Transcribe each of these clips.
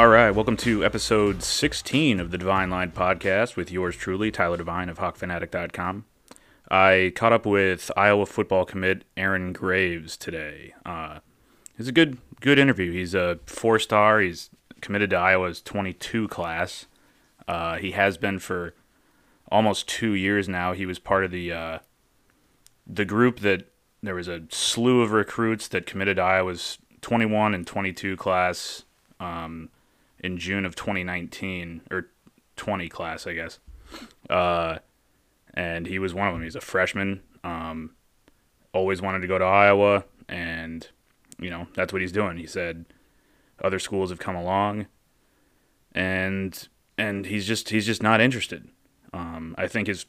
All right, welcome to episode 16 of the Devine Line podcast with yours truly, Tyler Devine of HawkFanatic.com. I caught up with Iowa football commit Aaron Graves today. Uh, it's a good good interview. He's a four star. He's committed to Iowa's 22 class. Uh, he has been for almost two years now. He was part of the uh, the group that there was a slew of recruits that committed to Iowa's 21 and 22 class um, in June of 2019 or 20 class, I guess. Uh, and he was one of them. He's a freshman. Um, always wanted to go to Iowa, and you know that's what he's doing. He said other schools have come along, and and he's just he's just not interested. Um, I think his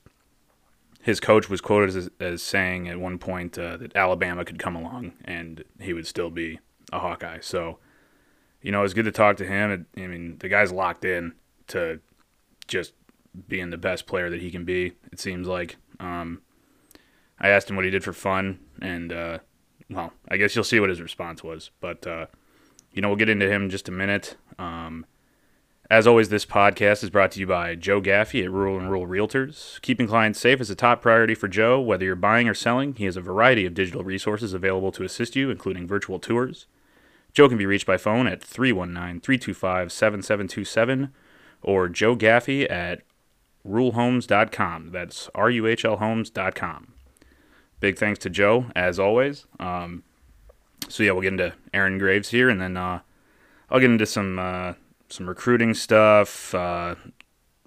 his coach was quoted as, as saying at one point uh, that Alabama could come along and he would still be a Hawkeye. So, you know, it was good to talk to him. I mean, the guy's locked in to just being the best player that he can be. It seems like. Um, I asked him what he did for fun, and uh, well, I guess you'll see what his response was. But uh, you know, we'll get into him in just a minute. Um, as always, this podcast is brought to you by Joe Gaffey at Ruhl and Ruhl Realtors. Keeping clients safe is a top priority for Joe. Whether you're buying or selling, he has a variety of digital resources available to assist you, including virtual tours. Joe can be reached by phone at 319 325 7727 or Joe Gaffey at ruhlhomes.com. That's R U H L homes.com. Big thanks to Joe, as always. Um, so, yeah, we'll get into Aaron Graves here, and then uh, I'll get into some uh, some recruiting stuff. Uh,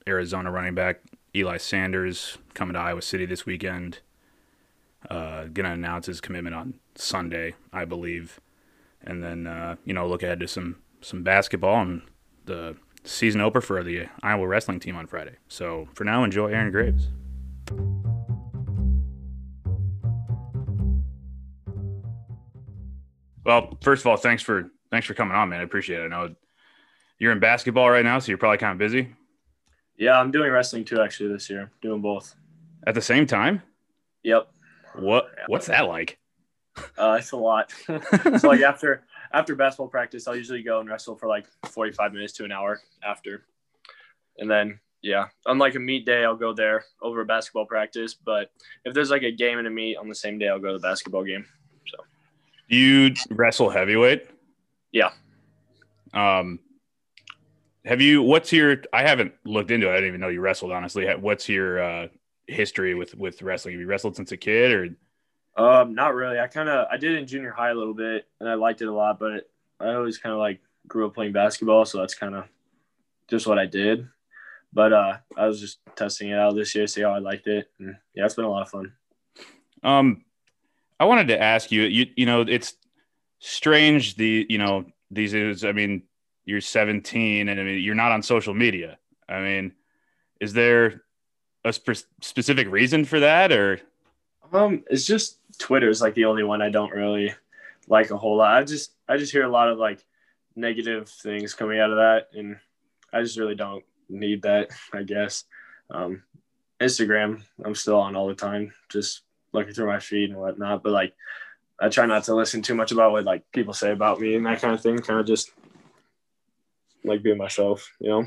Arizona running back Eli Sanders coming to Iowa City this weekend. Uh, gonna announce his commitment on Sunday, I believe, and then uh, you know look ahead to some some basketball and the season opener for the Iowa wrestling team on Friday. So for now, enjoy Aaron Graves. Well, first of all, thanks for thanks for coming on, man. I appreciate it. I know you're in basketball right now, so you're probably kind of busy. Yeah, I'm doing wrestling too actually this year. Doing both. At the same time? Yep. What what's that like? Uh, it's a lot. so like after after basketball practice, I'll usually go and wrestle for like 45 minutes to an hour after. And then yeah, unlike a meet day, I'll go there over a basketball practice. But if there's like a game and a meet on the same day, I'll go to the basketball game. So Do you wrestle heavyweight? yeah. Um have you what's your I haven't looked into it. I didn't even know you wrestled honestly. What's your uh history with with wrestling? Have you wrestled since a kid or Um, not really. I kind of I did in junior high a little bit, and I liked it a lot. But I always kind of like grew up playing basketball, so that's kind of just what I did. But uh, I was just testing it out this year, see how I liked it, and yeah, it's been a lot of fun. Um, I wanted to ask you. You you know, it's strange. The you know these is. I mean, you're 17, and I mean you're not on social media. I mean, is there a spe- specific reason for that, or Um, it's just Twitter is like the only one I don't really like a whole lot. I just I just hear a lot of like negative things coming out of that, and I just really don't need that. I guess. Um, Instagram, I'm still on all the time, just looking through my feed and whatnot. But like, I try not to listen too much about what like people say about me and that kind of thing. Kind of just like being myself, you know.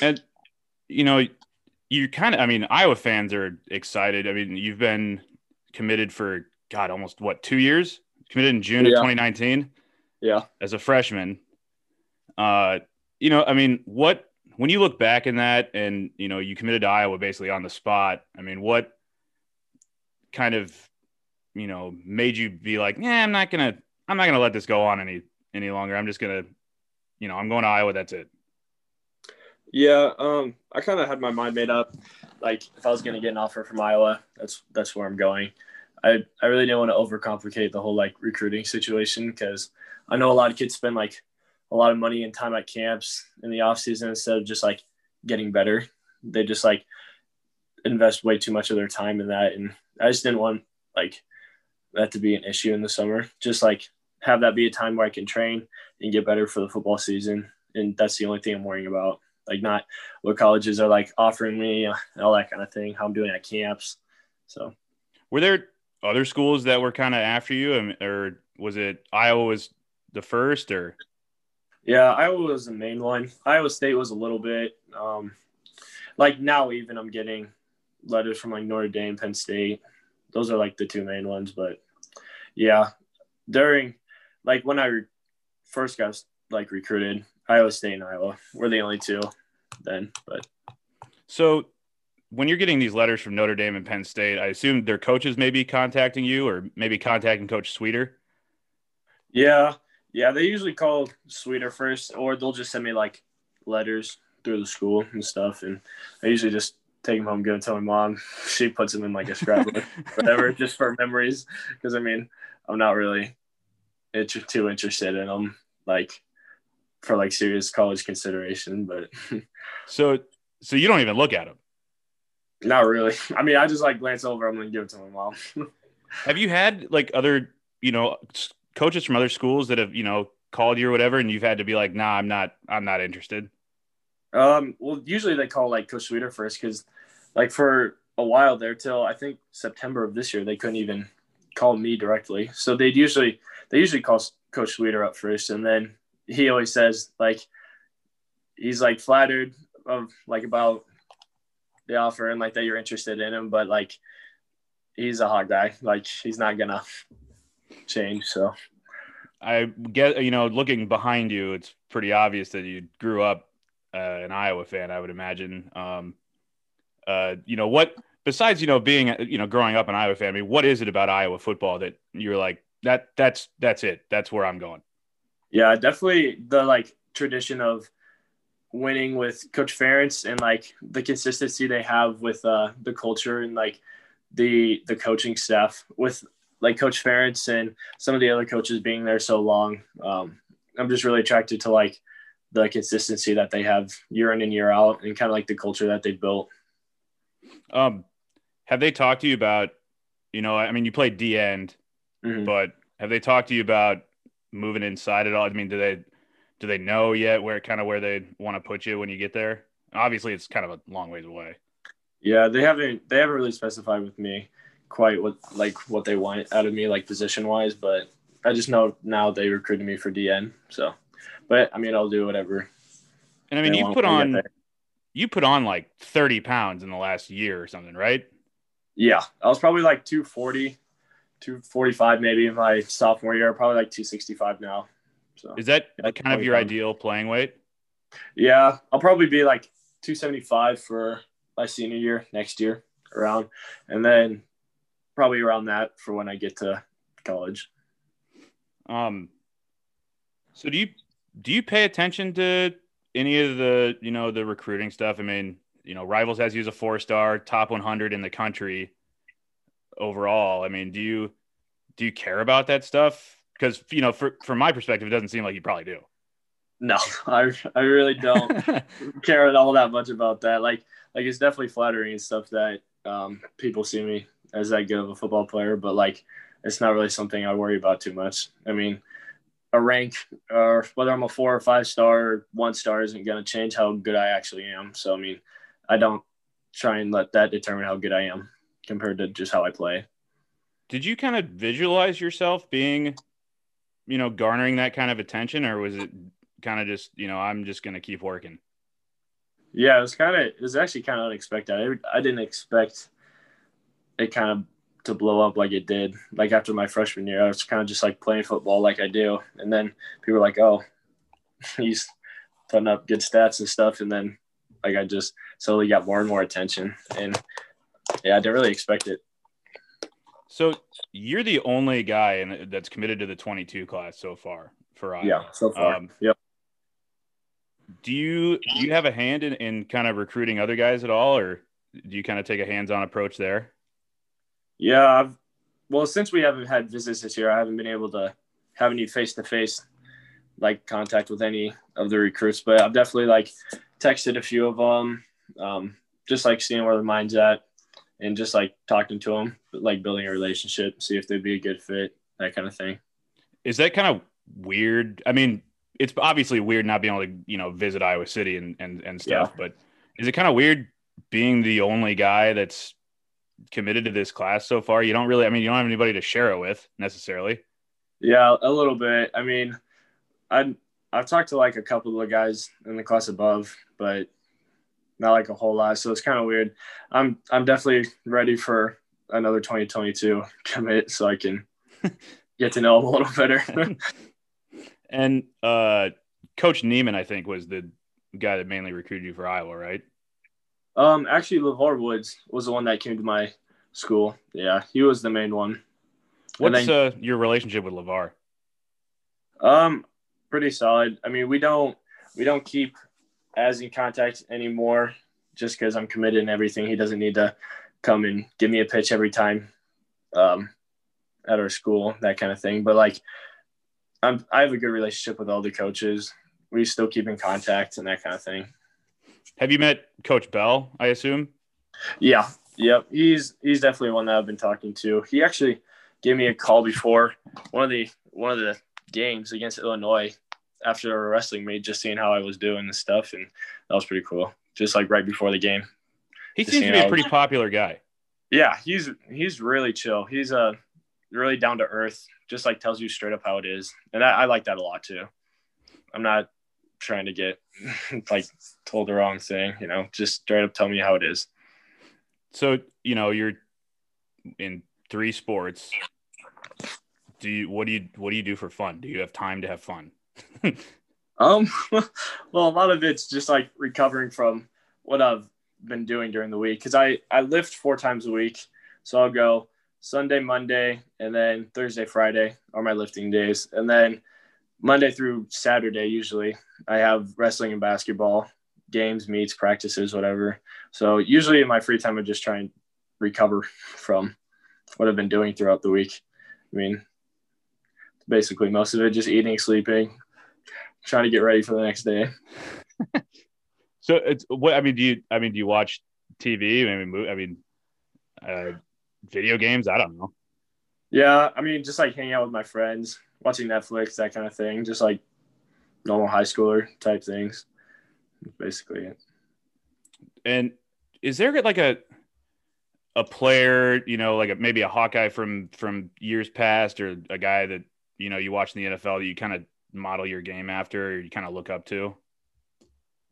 and you know you kind of. I mean, Iowa fans are excited. I mean, you've been committed for God almost what two years? Committed in June of 2019. Yeah. as a freshman. Uh, you know, I mean, what when you look back in that, and you know, you committed to Iowa basically on the spot. I mean, what kind of you know made you be like, yeah, I'm not gonna, I'm not gonna let this go on any any longer. I'm just gonna, you know, I'm going to Iowa. That's it. Yeah, um, I kind of had my mind made up. Like, if I was going to get an offer from Iowa, that's that's where I'm going. I I really didn't want to overcomplicate the whole like recruiting situation because I know a lot of kids spend like a lot of money and time at camps in the off season instead of just like getting better. They just like invest way too much of their time in that, and I just didn't want like that to be an issue in the summer. Just like have that be a time where I can train and get better for the football season, and that's the only thing I'm worrying about like not what colleges are like offering me and all that kind of thing how i'm doing at camps so Were there other schools that were kind of after you, or was it Iowa was the first, or Yeah, Iowa was the main one. Iowa State was a little bit. Um, like now, even I'm getting letters from like Notre Dame, Penn State. Those are like the two main ones. But yeah, during like when I re- first got like recruited, Iowa State and Iowa. We're the only two then. But so when you're getting these letters from Notre Dame and Penn State, I assume their coaches may be contacting you or maybe contacting Coach Sweeter. Yeah, yeah, they usually call Sweeter first, or they'll just send me like letters through the school and stuff, and I usually just take them home, give them to my mom. She puts them in like a scrapbook, whatever, just for memories. Because I mean, I'm not really too interested in them, like for like serious college consideration. But so, so you don't even look at them. Not really. I mean, I just like glance over them and give it to my mom. have you had like other, you know, coaches from other schools that have, you know, called you or whatever, and you've had to be like, nah, I'm not, I'm not interested? Um, well, usually they call like Coach Sweeter first because, like, for a while there till I think September of this year, they couldn't even call me directly. So they'd usually they usually call Coach Sweeter up first, and then he always says like he's like flattered of like about the offer and like that you're interested in him, but like he's a hot guy. Like he's not gonna change. So I get you know looking behind you, it's pretty obvious that you grew up uh, an Iowa fan. I would imagine. Um, uh, you know what? Besides, you know, being you know growing up an Iowa fan, I mean, what is it about Iowa football that you're like that? That's that's it. That's where I'm going. Yeah, definitely the like tradition of winning with Coach Ferentz and like the consistency they have with uh, the culture and like the the coaching staff with like Coach Ferentz and some of the other coaches being there so long. Um, I'm just really attracted to like the consistency that they have year in and year out and kind of like the culture that they built. Um, have they talked to you about, you know, I mean, you played D end, mm-hmm. but have they talked to you about moving inside at all? I mean, do they do they know yet where kind of where they want to put you when you get there? Obviously, it's kind of a long ways away. Yeah, they haven't they haven't really specified with me quite what like what they want out of me like position wise, but I just know now they recruited me for DN. So, but I mean, I'll do whatever. And I mean, you put on you put on like 30 pounds in the last year or something, right? Yeah, I was probably like 240, 245 maybe in my sophomore year. Probably like 265 now. So is that yeah, kind of your ideal playing weight? Yeah, I'll probably be like 275 for my senior year next year around, and then probably around that for when I get to college. Um. So do you do you pay attention to any of the you know the recruiting stuff? I mean, you know, Rivals has you as a four star, top 100 in the country overall. I mean, do you do you care about that stuff? Because you know, for from my perspective, it doesn't seem like you probably do. No, I I really don't care at all that much about that. Like like it's definitely flattering and stuff that um, people see me as that good of a football player, but like it's not really something I worry about too much. I mean, a rank or whether I'm a four or five star or one star isn't going to change how good I actually am. So I mean, I don't try and let that determine how good I am compared to just how I play. Did you kind of visualize yourself being you know, garnering that kind of attention, or was it kind of just, you know, I'm just going to keep working? Yeah, it was kind of, it was actually kind of unexpected. I, I didn't expect it kind of to blow up like it did. Like after my freshman year, I was kind of just like playing football like I do. And then people were like, oh, he's putting up good stats and stuff. And then like I just slowly got more and more attention. And yeah, I didn't really expect it. So you're the only guy in, that's committed to the 22 class so far for Iowa. Yeah, so far. Um, yep. Do you do you have a hand in, in kind of recruiting other guys at all, or do you kind of take a hands-on approach there? Yeah, I've, well, since we haven't had visits this year, I haven't been able to have any face-to-face like contact with any of the recruits, but I've definitely like texted a few of them, um, just like seeing where their mind's at and just like talking to them, like building a relationship, see if they'd be a good fit, that kind of thing. Is that kind of weird? I mean, it's obviously weird not being able to, you know, visit Iowa City and and, and stuff, yeah. but is it kind of weird being the only guy that's committed to this class so far? You don't really, I mean, you don't have anybody to share it with necessarily. Yeah, a little bit. I mean, I I've talked to like a couple of the guys in the class above, but not like a whole lot. So it's kind of weird. I'm I'm definitely ready for another 2022 commit so I can get to know him a little better. and uh, Coach Neiman, I think, was the guy that mainly recruited you for Iowa, right? Um, actually, LeVar Woods was the one that came to my school. Yeah, he was the main one. What's then, uh, your relationship with LeVar? Um, pretty solid. I mean, we don't we don't keep as in contact anymore just because I'm committed and everything. He doesn't need to come and give me a pitch every time um, at our school, that kind of thing. But like, I'm, I have a good relationship with all the coaches. We still keep in contact and that kind of thing. Have you met Coach Bell? I assume. Yeah. Yep. He's he's definitely one that I've been talking to. He actually gave me a call before one of the one of the games against Illinois after a wrestling meet, just seeing how I was doing and stuff, and that was pretty cool. Just like right before the game. He seems to be a pretty popular guy. Yeah, he's he's really chill. He's a uh, really down to earth. Just like tells you straight up how it is, and I, I like that a lot too. I'm not trying to get like told the wrong thing. You know, just straight up tell me how it is. So you know you're in three sports. Do you what do you what do you do for fun? Do you have time to have fun? um, well, a lot of it's just like recovering from what I've been doing during the week because I I lift four times a week, so I'll go Sunday, Monday, and then Thursday, Friday are my lifting days, and then Monday through Saturday usually I have wrestling and basketball games, meets, practices, whatever. So usually in my free time I just try and recover from what I've been doing throughout the week. I mean, basically most of it just eating, sleeping, trying to get ready for the next day. so it's what I mean. Do you? I mean, do you watch TV? I mean, I mean, uh, video games. I don't know. Yeah, I mean, just like hanging out with my friends, watching Netflix, that kind of thing. Just like normal high schooler type things. Basically it. And is there like a a player, you know, like a, maybe a Hawkeye from from years past, or a guy that you know you watch in the NFL that you kind of model your game after, or you kind of look up to?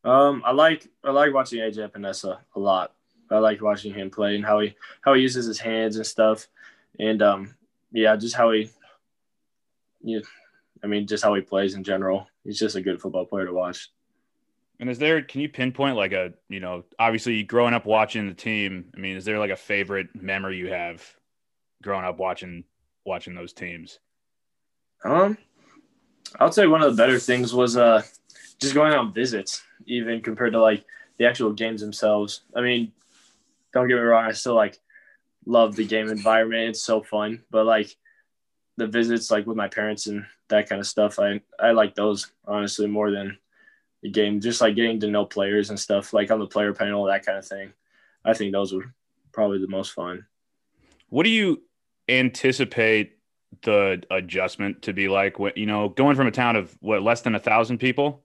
Um, I like I like watching AJ Epenesa a lot. I like watching him play and how he how he uses his hands and stuff, and um, yeah, just how he, yeah, I mean, just how he plays in general. He's just a good football player to watch. And is there? Can you pinpoint like a you know obviously growing up watching the team? I mean, is there like a favorite memory you have growing up watching watching those teams? Um, I would say one of the better things was uh just going on visits, even compared to like the actual games themselves. I mean, don't get me wrong, I still like love the game environment. It's so fun, but like the visits, like with my parents and that kind of stuff, I I like those honestly more than the game. Just like getting to know players and stuff, like on the player panel, that kind of thing. I think those were probably the most fun. What do you anticipate the adjustment to be like? What you know, going from a town of what less than a thousand people?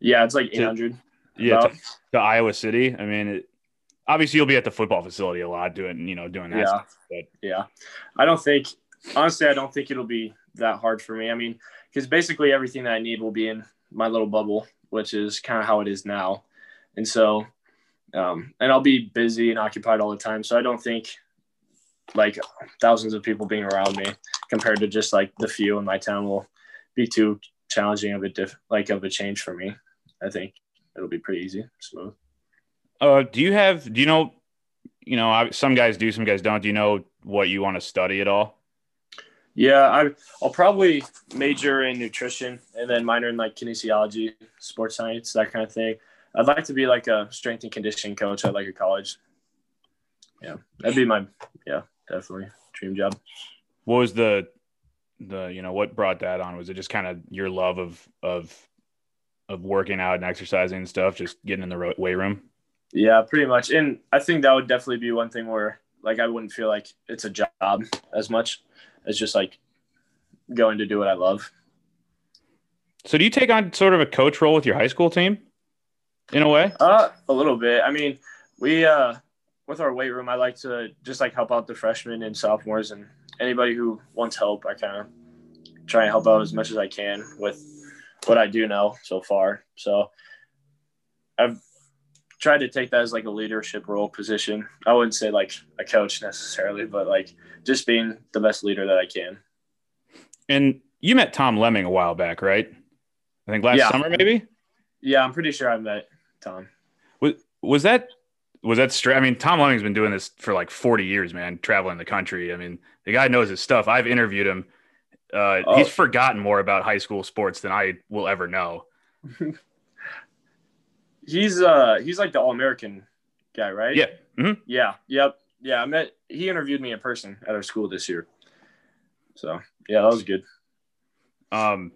Yeah, it's like eight hundred. Yeah, to, to, Iowa City. I mean, it, obviously you'll be at the football facility a lot doing you know doing that. Yeah, stuff, but. yeah. I don't think honestly, I don't think it'll be that hard for me. I mean, because basically everything that I need will be in my little bubble, which is kind of how it is now, and so. Um, and I'll be busy and occupied all the time. So I don't think like thousands of people being around me compared to just like the few in my town will be too challenging of a diff like of a change for me. I think it'll be pretty easy, smooth. Uh, do you have? Do you know? You know, some guys do, some guys don't. Do you know what you want to study at all? Yeah, I, I'll probably major in nutrition and then minor in like kinesiology, sports science, that kind of thing. I'd like to be like a strength and conditioning coach at like a college. Yeah, that'd be my yeah definitely dream job. What was the the you know what brought that on? Was it just kind of your love of of of working out and exercising and stuff, just getting in the weight room? Yeah, pretty much. And I think that would definitely be one thing where like I wouldn't feel like it's a job as much as just like going to do what I love. So do you take on sort of a coach role with your high school team in a way? Uh, a little bit. I mean, we uh with our weight room, I like to just like help out the freshmen and sophomores and anybody who wants help. I kind of try and help out as much as I can with what I do know so far. So I've tried to take that as like a leadership role position. I wouldn't say like a coach necessarily, but like just being the best leader that I can. And you met Tom Lemming a while back, right? I think last Yeah. summer, maybe. Yeah, I'm pretty sure I met Tom. Was was that was that straight? I mean, Tom Lemming's been doing this for like forty years, man, traveling the country. I mean, the guy knows his stuff. I've interviewed him. Uh, Oh. He's forgotten more about high school sports than I will ever know. He's uh he's like the all American guy, right? Yeah. Mhm. Yeah. Yep. Yeah. I met he interviewed me in person at our school this year. So yeah, that was good. Um,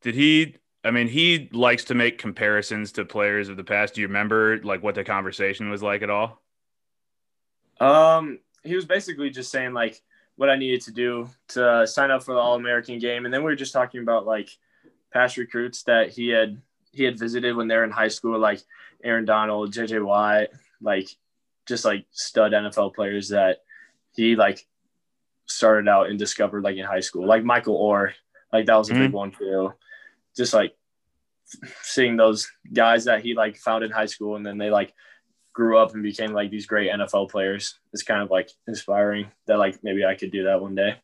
did he? I mean, he likes to make comparisons to players of the past. Do you remember like what the conversation was like at all? Um, he was basically just saying like what I needed to do to sign up for the All American game, and then we were just talking about like past recruits that he had he had visited when they were in high school, like Aaron Donald, JJ Watt, like just like stud NFL players that he like started out and discovered like in high school, like Michael Oher, like that was a big one too. Just like seeing those guys that he like found in high school, and then they like grew up and became like these great NFL players. It's kind of like inspiring that like maybe I could do that one day.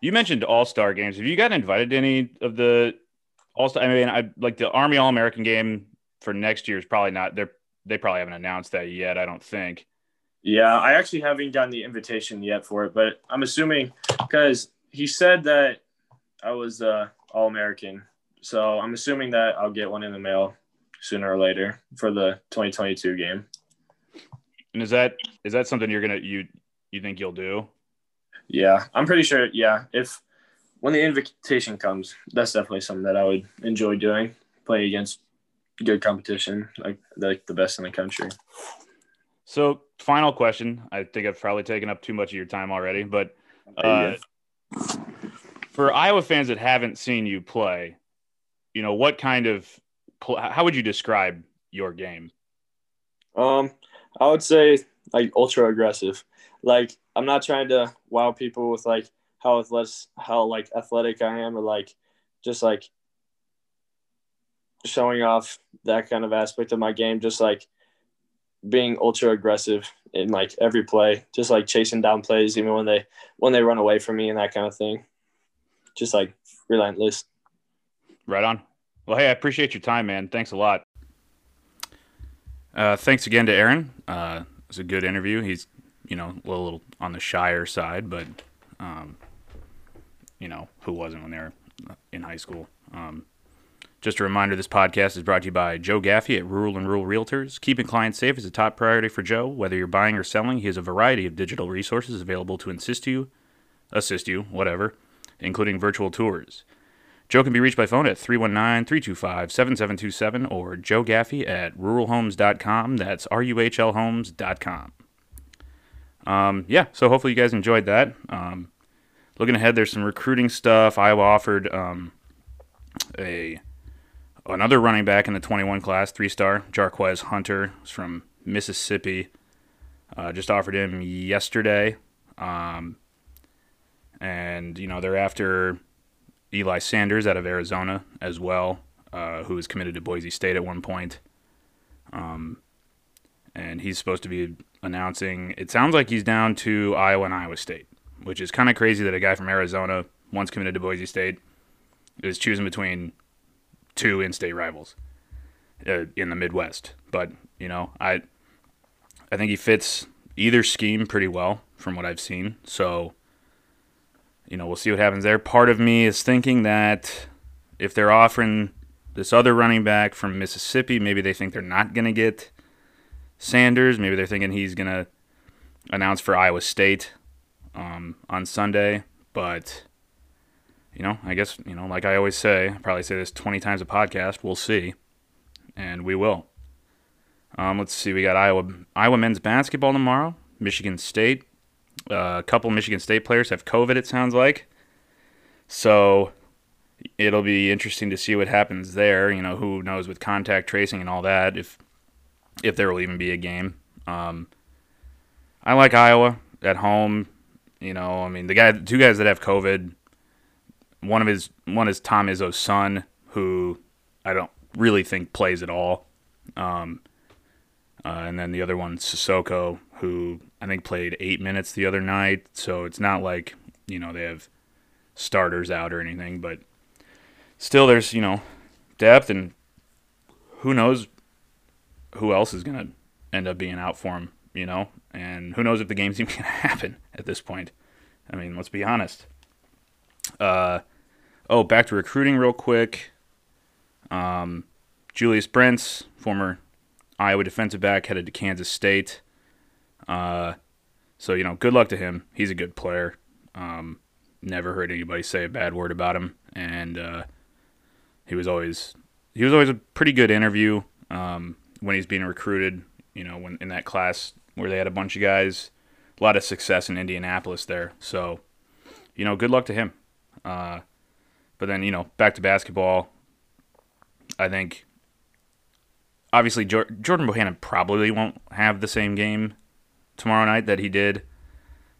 You mentioned All Star games. Have you gotten invited to any of the All Star? I mean, I like the Army All American game for next year is probably not. They're they probably haven't announced that yet. I don't think. Yeah, I actually haven't gotten the invitation yet for it, but I'm assuming because he said that I was uh, All American, so I'm assuming that I'll get one in the mail sooner or later for the 2022 game. And is that is that something you're gonna you you think you'll do? Yeah, I'm pretty sure. Yeah, if when the invitation comes, that's definitely something that I would enjoy doing. Play against good competition, like like the best in the country. So, final question. I think I've probably taken up too much of your time already, but uh, for Iowa fans that haven't seen you play, you know what kind of how would you describe your game? Um, I would say like ultra aggressive. Like I'm not trying to wow people with like how athletic, how like athletic I am, or like just like showing off that kind of aspect of my game. Just like being ultra aggressive in like every play, just like chasing down plays, even when they when they run away from me and that kind of thing. Just like relentless. Right on. Well, hey, I appreciate your time, man. Thanks a lot. Uh, thanks again to Aaron. Uh, it was a good interview. He's, you know, a little on the shyer side, but, um, you know, who wasn't when they were in high school? Um, just a reminder this podcast is brought to you by Joe Gaffey at Ruhl and Ruhl Realtors. Keeping clients safe is a top priority for Joe. Whether you're buying or selling, he has a variety of digital resources available to assist you, assist you, whatever, including virtual tours. Joe can be reached by phone at 319 325 7727 or Joe Gaffey at ruhlhomes.com. That's R U H L homes.com. Um, yeah, so hopefully you guys enjoyed that. Um, looking ahead, there's some recruiting stuff. Iowa offered um, a another running back in the 21 class, three star, Jarquez Hunter, from Mississippi. Uh, just offered him yesterday. Um, and, you know, they're after Eli Sanders out of Arizona as well, uh, who was committed to Boise State at one point. Um, and he's supposed to be announcing. It sounds like he's down to Iowa and Iowa State, which is kind of crazy that a guy from Arizona, once committed to Boise State, is choosing between two in-state rivals uh, in the Midwest. But you know, I I think he fits either scheme pretty well from what I've seen. So you know, we'll see what happens there. Part of me is thinking that if they're offering this other running back from Mississippi, maybe they think they're not going to get Sanders. Maybe they're thinking he's going to announce for Iowa State um, on Sunday. But, you know, I guess, you know, like I always say, I probably say this 20 times a podcast, we'll see. And we will. Um, let's see, we got Iowa Iowa men's basketball tomorrow, Michigan State. Uh, a couple Michigan State players have COVID, it sounds like. So it'll be interesting to see what happens there. You know, who knows with contact tracing and all that, if if there will even be a game. Um, I like Iowa at home. You know, I mean, the guy, two guys that have COVID. One of his one is Tom Izzo's son, who I don't really think plays at all. Um, uh, and then the other one, Sissoko, who I think played eight minutes the other night. So it's not like, you know, they have starters out or anything, but still there's, you know, depth and who knows who else is going to end up being out for him, you know? And who knows if the game's even going to happen at this point. I mean, let's be honest. Uh, oh, back to recruiting real quick. Um, Julius Brents, former Iowa defensive back, headed to Kansas State. Uh, so you know, good luck to him. He's a good player. Um, never heard anybody say a bad word about him, and uh, he was always he was always a pretty good interview um, when he's being recruited. You know, when in that class where they had a bunch of guys, a lot of success in Indianapolis there. So, you know, good luck to him. Uh, but then you know, back to basketball. I think obviously Jordan Bohannon probably won't have the same game tomorrow night that he did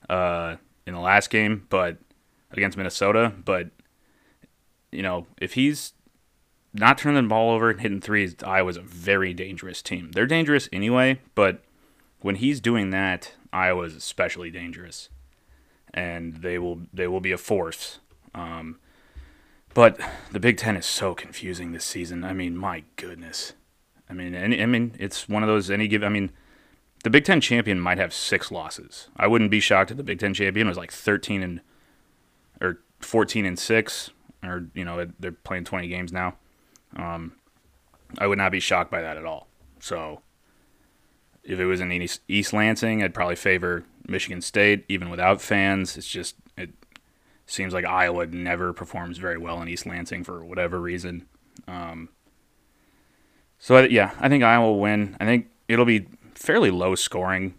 uh, in the last game, but against Minnesota. But you know, if he's not turning the ball over and hitting threes, Iowa's a very dangerous team. They're dangerous anyway, but when he's doing that, Iowa's especially dangerous, and they will they will be a force. Um, but the Big Ten is so confusing this season. I mean, my goodness. I mean, any, I mean, it's one of those any give. I mean, the Big Ten champion might have six losses. I wouldn't be shocked if the Big Ten champion was like thirteen and or fourteen and six, or you know they're playing twenty games now. Um, I would not be shocked by that at all. So, if it was in East, East Lansing, I'd probably favor Michigan State, even without fans. It's just it seems like Iowa never performs very well in East Lansing for whatever reason. Um, so yeah, I think Iowa will win. I think it'll be fairly low scoring,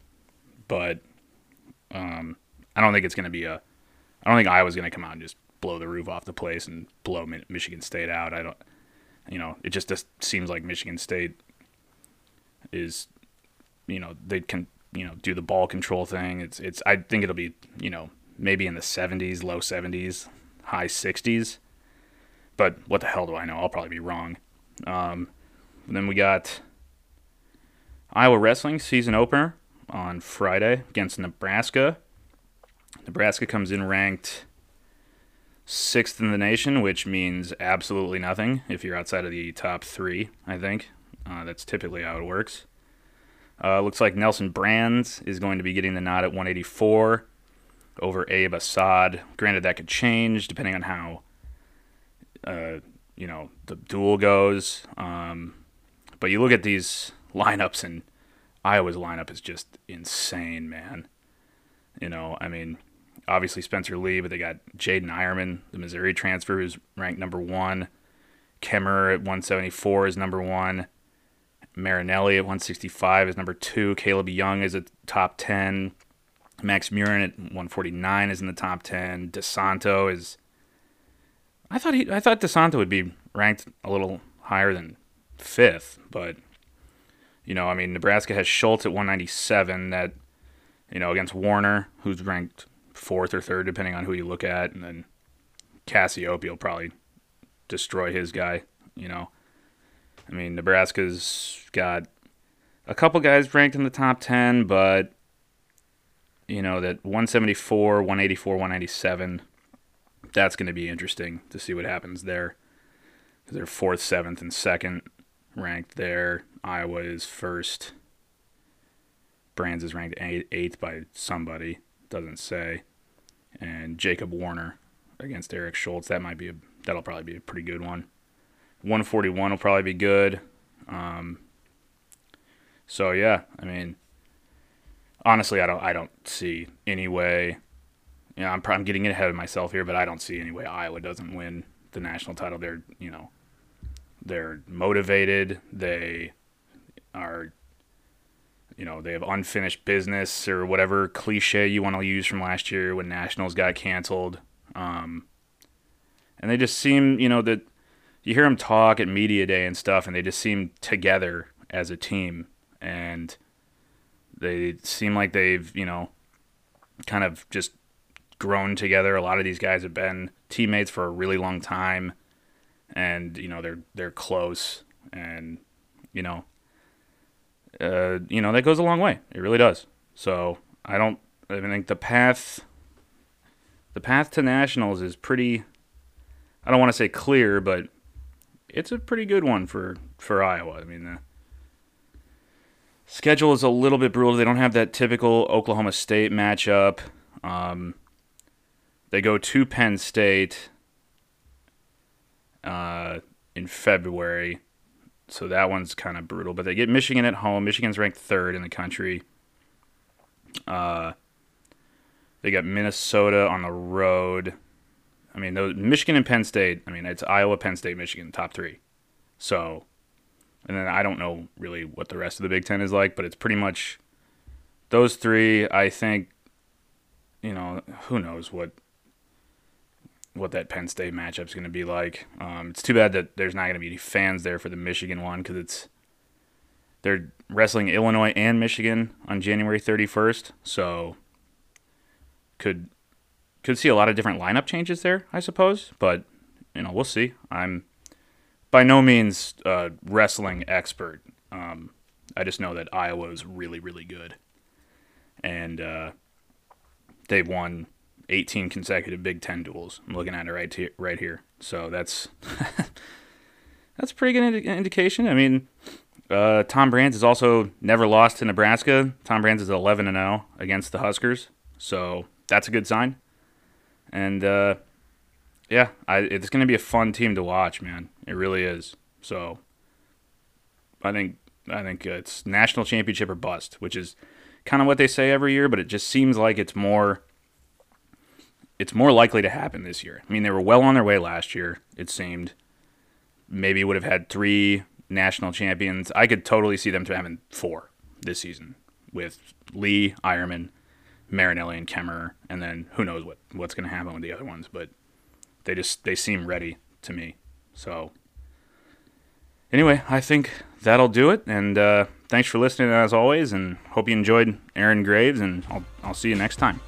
but um, I don't think it's going to be a. I don't think Iowa's going to come out and just blow the roof off the place and blow Michigan State out. I don't. You know, it just, just seems like Michigan State is, you know, they can you know do the ball control thing. It's it's. I think it'll be you know maybe in the 70s, low 70s, high 60s. But what the hell do I know? I'll probably be wrong. Um, then we got Iowa Wrestling season opener on Friday against Nebraska. Nebraska comes in ranked sixth in the nation, which means absolutely nothing if you're outside of the top three, I think. Uh, that's typically how it works. Uh, looks like Nelson Brands is going to be getting the nod at 184 over Abe Assad. Granted, that could change depending on how uh, you know the duel goes. Um, but you look at these lineups, and Iowa's lineup is just insane, man. You know, I mean, obviously Spencer Lee, but they got Jaydin Eierman, the Missouri transfer, who's ranked number one. Kemerer at 174 is number one. Marinelli at 165 is number two. Kaleb Young is at top 10. Max Murin at 149 is in the top 10. DeSanto is. I thought he. I thought DeSanto would be ranked a little higher than fifth, but you know, I mean, Nebraska has Schultz at 197. That you know against Warner, who's ranked fourth or third depending on who you look at, and then Cassioppi will probably destroy his guy. You know, I mean, Nebraska's got a couple guys ranked in the top 10, but you know that 174, 184, 197. That's going to be interesting to see what happens there. They're fourth, seventh, and second ranked there. Iowa is first. Brands is ranked eighth by somebody, doesn't say. And Jacob Warner against Eric Schultz. That might be a that'll probably be a pretty good one. 141 will probably be good. Um, so yeah, I mean, honestly, I don't I don't see any way. You know, I'm I'm getting ahead of myself here, but I don't see any way Iowa doesn't win the national title. They're you know they're motivated. They are, you know, they have unfinished business or whatever cliche you want to use from last year when Nationals got canceled. Um, and they just seem, you know, that you hear them talk at media day and stuff, and they just seem together as a team, and they seem like they've, you know, kind of just grown together. A lot of these guys have been teammates for a really long time and you know they're they're close, and you know, uh, you know that goes a long way. It really does. So I don't. I think the path, the path to nationals is pretty. I don't want to say clear, but it's a pretty good one for for Iowa. I mean, the schedule is a little bit brutal. They don't have that typical Oklahoma State matchup. Um, they go to Penn State uh, in February, so that one's kind of brutal. But they get Michigan at home. Michigan's ranked third in the country. Uh, they got Minnesota on the road. I mean, those, Michigan and Penn State. I mean, it's Iowa, Penn State, Michigan, top three. So, and then I don't know really what the rest of the Big Ten is like, but it's pretty much those three. I think, you know, who knows what what that Penn State matchup is going to be like. Um, it's too bad that there's not going to be any fans there for the Michigan one because it's they're wrestling Illinois and Michigan on January 31st, so could could see a lot of different lineup changes there, I suppose. But you know, we'll see. I'm by no means a wrestling expert. Um, I just know that Iowa is really, really good, and uh, they've won 18 consecutive Big Ten duels. I'm looking at it right here, right here. So that's that's a pretty good indi- indication. I mean, uh, Tom Brands has also never lost to Nebraska. Tom Brands is 11 and 0 against the Huskers, so that's a good sign. And uh, yeah, I, it's going to be a fun team to watch, man. It really is. So I think I think it's national championship or bust, which is kind of what they say every year, but it just seems like it's more it's more likely to happen this year. I mean, they were well on their way last year, it seemed. Maybe would have had three national champions. I could totally see them to having four this season with Lee, Eierman, Marinelli, and Kemerer, and then who knows what what's going to happen with the other ones. But they just they seem ready to me. So anyway, I think that'll do it. And uh, thanks for listening as always, and hope you enjoyed Aaron Graves. And I'll I'll see you next time.